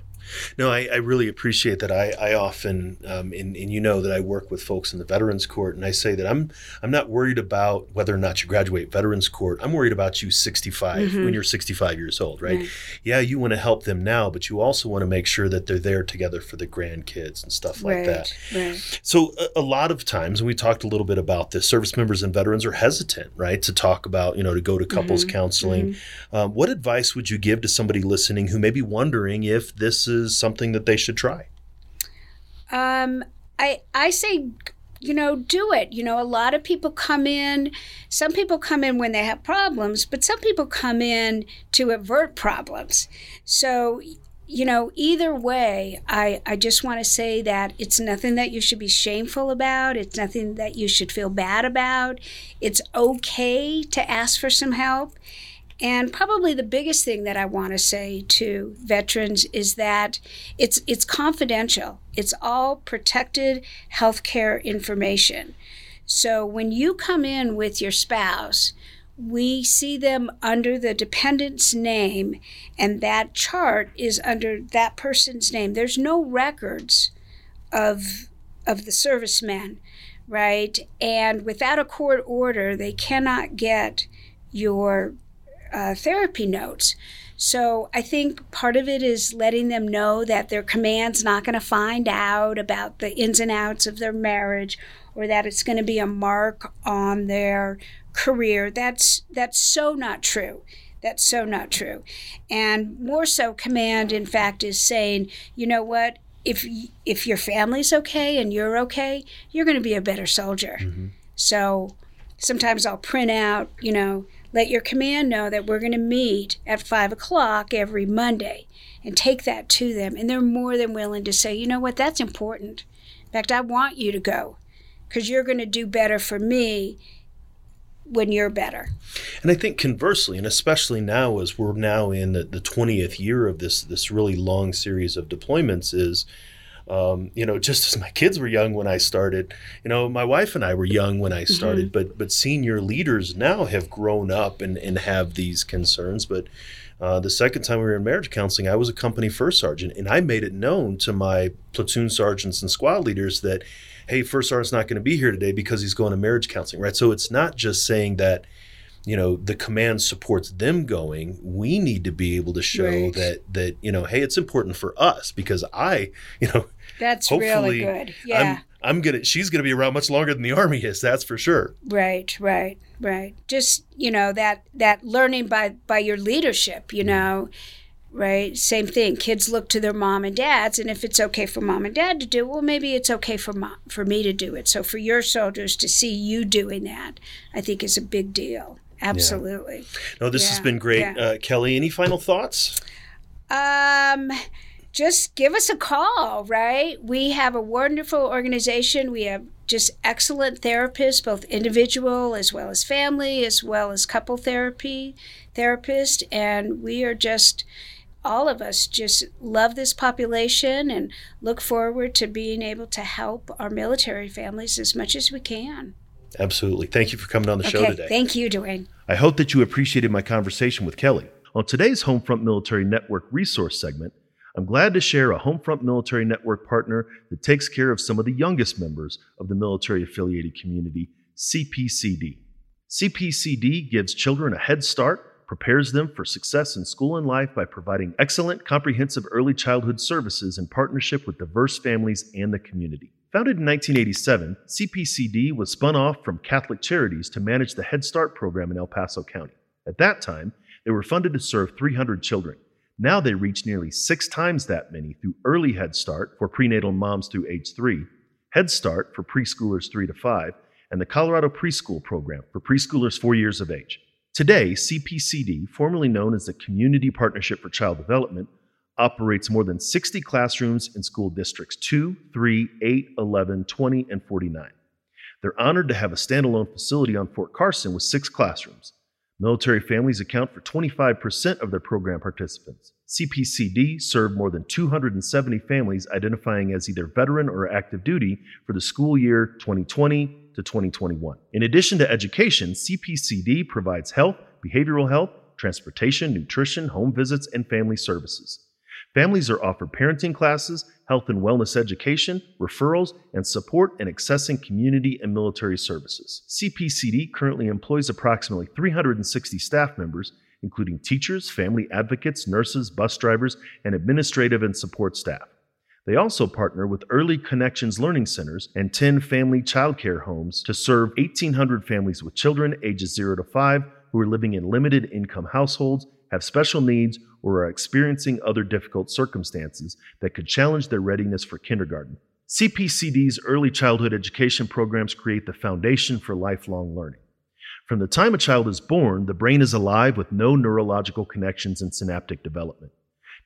No, I, I, really appreciate that. I, I often, um, and, and, you know that I work with folks in the Veterans Court, and I say that I'm I'm not worried about whether or not you graduate Veterans Court. I'm worried about you 65 mm-hmm. when you're 65 years old, right? right. Yeah, you want to help them now, but you also want to make sure that they're there together for the grandkids and stuff like right. that. Right. So a, a, lot of times, and we talked a little bit about this, service members and veterans are hesitant, right, to talk about, you know, to go to couples mm-hmm. counseling. Mm-hmm. Um, what advice would you give to somebody listening who may be wondering if this is something that they should try? Um, I I say you know, do it. You know, a lot of people come in, some people come in when they have problems, but some people come in to avert problems. So, you know, either way, I, I just want to say that it's nothing that you should be shameful about. It's nothing that you should feel bad about. It's okay to ask for some help. And probably the biggest thing that I want to say to veterans is that it's it's confidential. It's all protected healthcare information. So when you come in with your spouse, we see them under the dependent's name, and that chart is under that person's name. There's no records of of the servicemen, right? And without a court order, they cannot get your uh, therapy notes. So I think part of it is letting them know that their command's not going to find out about the ins and outs of their marriage or that it's going to be a mark on their career. That's that's so not true. That's so not true. And more so command in fact is saying, you know what? If if your family's okay and you're okay, you're going to be a better soldier. Mm-hmm. So sometimes I'll print out, you know, let your command know that we're going to meet at five o'clock every Monday and take that to them. And they're more than willing to say, you know what, that's important. In fact, I want you to go because you're going to do better for me when you're better. And I think conversely, and especially now as we're now in the, the 20th year of this this really long series of deployments, is um, you know, just as my kids were young when I started, you know, my wife and I were young when I started, mm-hmm. but but senior leaders now have grown up and, and have these concerns. But uh, the second time we were in marriage counseling, I was a company first sergeant, and I made it known to my platoon sergeants and squad leaders that, hey, first sergeant's not going to be here today because he's going to marriage counseling, right? So it's not just saying that you know the command supports them going we need to be able to show right. that that you know hey it's important for us because i you know that's really good. Yeah. I'm, I'm gonna she's gonna be around much longer than the army is, that's for sure. Right, right, right. Just, you know, that that learning by by your leadership, you mm-hmm. know. Right? Same thing. Kids look to their mom and dads, and if it's okay for mom and dad to do, well, maybe it's okay for mom, for me to do it. So for your soldiers to see you doing that, I think is a big deal. Absolutely. Yeah. No, this yeah. has been great, yeah. uh, Kelly. Any final thoughts? Um, just give us a call, right? We have a wonderful organization. We have just excellent therapists, both individual as well as family, as well as couple therapy therapist, and we are just all of us just love this population and look forward to being able to help our military families as much as we can. Absolutely. Thank you for coming on the okay, show today. Thank you, Duane. I hope that you appreciated my conversation with Kelly. On today's Homefront Military Network resource segment, I'm glad to share a Homefront Military Network partner that takes care of some of the youngest members of the military affiliated community, CPCD. CPCD gives children a head start, prepares them for success in school and life by providing excellent, comprehensive early childhood services in partnership with diverse families and the community. Founded in 1987, CPCD was spun off from Catholic Charities to manage the Head Start program in El Paso County. At that time, they were funded to serve 300 children. Now they reach nearly six times that many through Early Head Start for prenatal moms through age three, Head Start for preschoolers three to five, and the Colorado Preschool Program for preschoolers four years of age. Today, CPCD, formerly known as the Community Partnership for Child Development, operates more than 60 classrooms in school districts 2, 3, 8, 11, 20, and 49. They're honored to have a standalone facility on Fort Carson with six classrooms. Military families account for 25% of their program participants. CPCD served more than 270 families identifying as either veteran or active duty for the school year 2020 to 2021. In addition to education, CPCD provides health, behavioral health, transportation, nutrition, home visits, and family services. Families are offered parenting classes, health and wellness education, referrals, and support in accessing community and military services. CPCD currently employs approximately 360 staff members, including teachers, family advocates, nurses, bus drivers, and administrative and support staff. They also partner with Early Connections Learning Centers and 10 family childcare homes to serve 1,800 families with children ages 0 to 5 who are living in limited income households, have special needs, or are experiencing other difficult circumstances that could challenge their readiness for kindergarten. CPCD's early childhood education programs create the foundation for lifelong learning. From the time a child is born, the brain is alive with no neurological connections and synaptic development.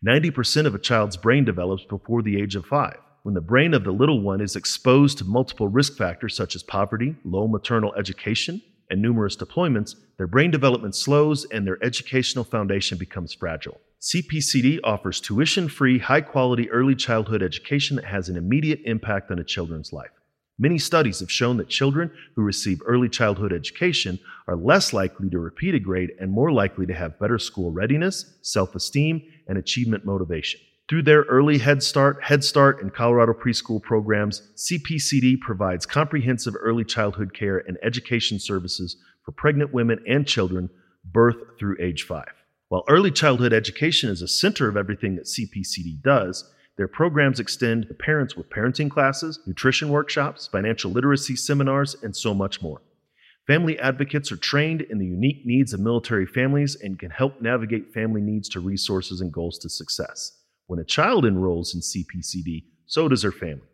90% of a child's brain develops before the age of five. When the brain of the little one is exposed to multiple risk factors such as poverty, low maternal education, and numerous deployments, their brain development slows and their educational foundation becomes fragile. CPCD offers tuition free, high quality early childhood education that has an immediate impact on a children's life. Many studies have shown that children who receive early childhood education are less likely to repeat a grade and more likely to have better school readiness, self esteem, and achievement motivation. Through their early Head Start, Head Start, and Colorado preschool programs, CPCD provides comprehensive early childhood care and education services for pregnant women and children birth through age 5. While early childhood education is a center of everything that CPCD does, their programs extend to parents with parenting classes, nutrition workshops, financial literacy seminars, and so much more. Family advocates are trained in the unique needs of military families and can help navigate family needs to resources and goals to success. When a child enrolls in CPCD, so does her family.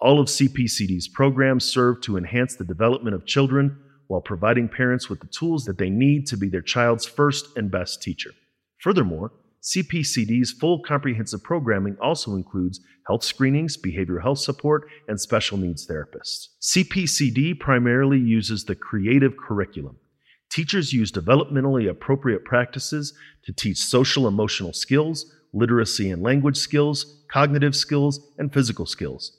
All of CPCD's programs serve to enhance the development of children while providing parents with the tools that they need to be their child's first and best teacher. Furthermore, CPCD's full comprehensive programming also includes health screenings, behavioral health support, and special needs therapists. CPCD primarily uses the creative curriculum. Teachers use developmentally appropriate practices to teach social emotional skills, literacy and language skills, cognitive skills, and physical skills.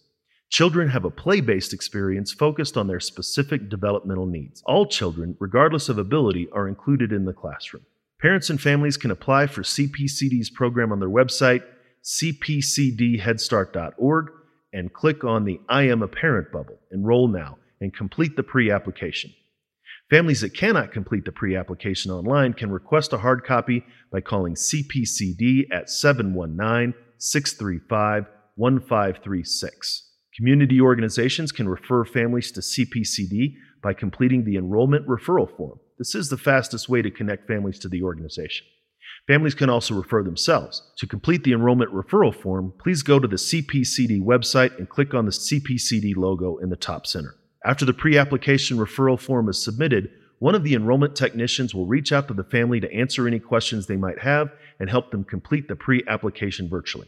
Children have a play based experience focused on their specific developmental needs. All children, regardless of ability, are included in the classroom. Parents and families can apply for CPCD's program on their website, cpcdheadstart.org, and click on the I Am a Parent bubble, enroll now, and complete the pre application. Families that cannot complete the pre application online can request a hard copy by calling CPCD at 719 635 1536. Community organizations can refer families to CPCD by completing the enrollment referral form. This is the fastest way to connect families to the organization. Families can also refer themselves. To complete the enrollment referral form, please go to the CPCD website and click on the CPCD logo in the top center. After the pre application referral form is submitted, one of the enrollment technicians will reach out to the family to answer any questions they might have and help them complete the pre application virtually.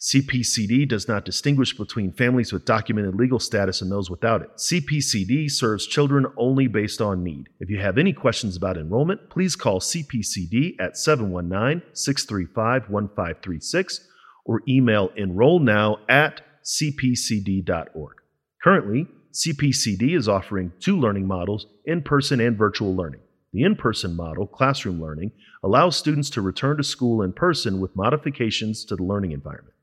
CPCD does not distinguish between families with documented legal status and those without it. CPCD serves children only based on need. If you have any questions about enrollment, please call CPCD at 719 635 1536 or email enrollnow at cpcd.org. Currently, CPCD is offering two learning models in person and virtual learning. The in person model, classroom learning, allows students to return to school in person with modifications to the learning environment.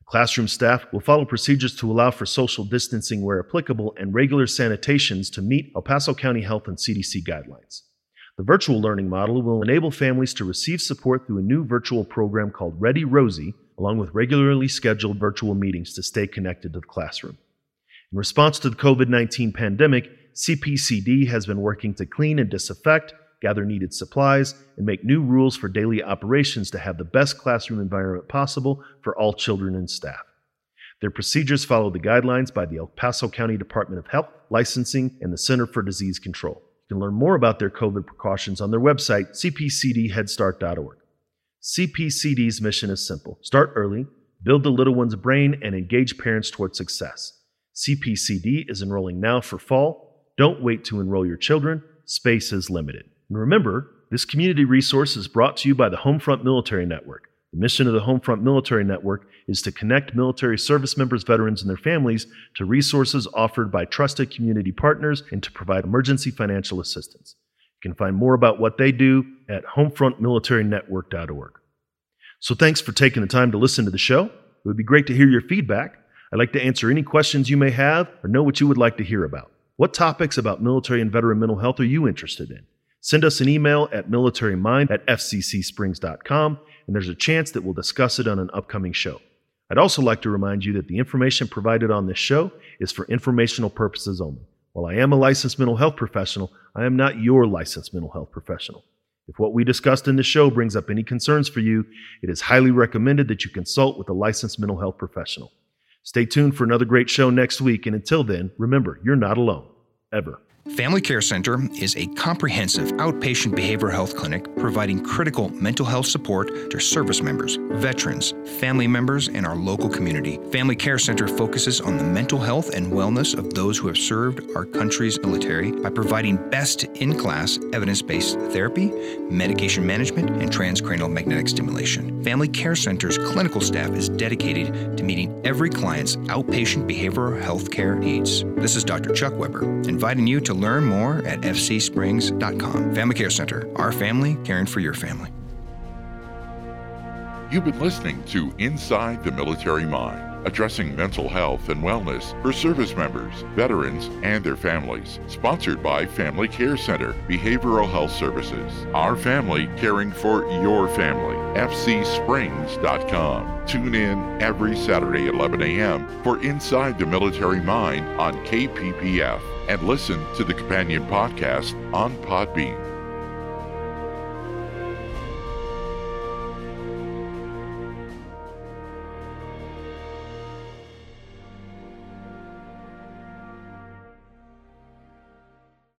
The classroom staff will follow procedures to allow for social distancing where applicable and regular sanitations to meet El Paso County Health and CDC guidelines. The virtual learning model will enable families to receive support through a new virtual program called Ready Rosie, along with regularly scheduled virtual meetings to stay connected to the classroom. In response to the COVID 19 pandemic, CPCD has been working to clean and disinfect, gather needed supplies, and make new rules for daily operations to have the best classroom environment possible for all children and staff. Their procedures follow the guidelines by the El Paso County Department of Health, Licensing, and the Center for Disease Control. You can learn more about their COVID precautions on their website, cpcdheadstart.org. CPCD's mission is simple start early, build the little one's brain, and engage parents toward success. CPCD is enrolling now for fall. Don't wait to enroll your children. Space is limited. And remember, this community resource is brought to you by the Homefront Military Network. The mission of the Homefront Military Network is to connect military service members, veterans, and their families to resources offered by trusted community partners and to provide emergency financial assistance. You can find more about what they do at homefrontmilitarynetwork.org. So thanks for taking the time to listen to the show. It would be great to hear your feedback. I'd like to answer any questions you may have or know what you would like to hear about. What topics about military and veteran mental health are you interested in? Send us an email at militarymind at fccsprings.com, and there's a chance that we'll discuss it on an upcoming show. I'd also like to remind you that the information provided on this show is for informational purposes only. While I am a licensed mental health professional, I am not your licensed mental health professional. If what we discussed in this show brings up any concerns for you, it is highly recommended that you consult with a licensed mental health professional. Stay tuned for another great show next week, and until then, remember, you're not alone, ever. Family Care Center is a comprehensive outpatient behavioral health clinic providing critical mental health support to service members, veterans, family members, and our local community. Family Care Center focuses on the mental health and wellness of those who have served our country's military by providing best in class evidence based therapy, medication management, and transcranial magnetic stimulation. Family Care Center's clinical staff is dedicated to meeting every client's outpatient behavioral health care needs. This is Dr. Chuck Weber, inviting you learn more at fcsprings.com. Family Care Center, our family caring for your family. You've been listening to Inside the Military Mind, addressing mental health and wellness for service members, veterans, and their families. Sponsored by Family Care Center Behavioral Health Services. Our family caring for your family. FCSprings.com. Tune in every Saturday at 11 a.m. for Inside the Military Mind on KPPF and listen to the companion podcast on Podbean.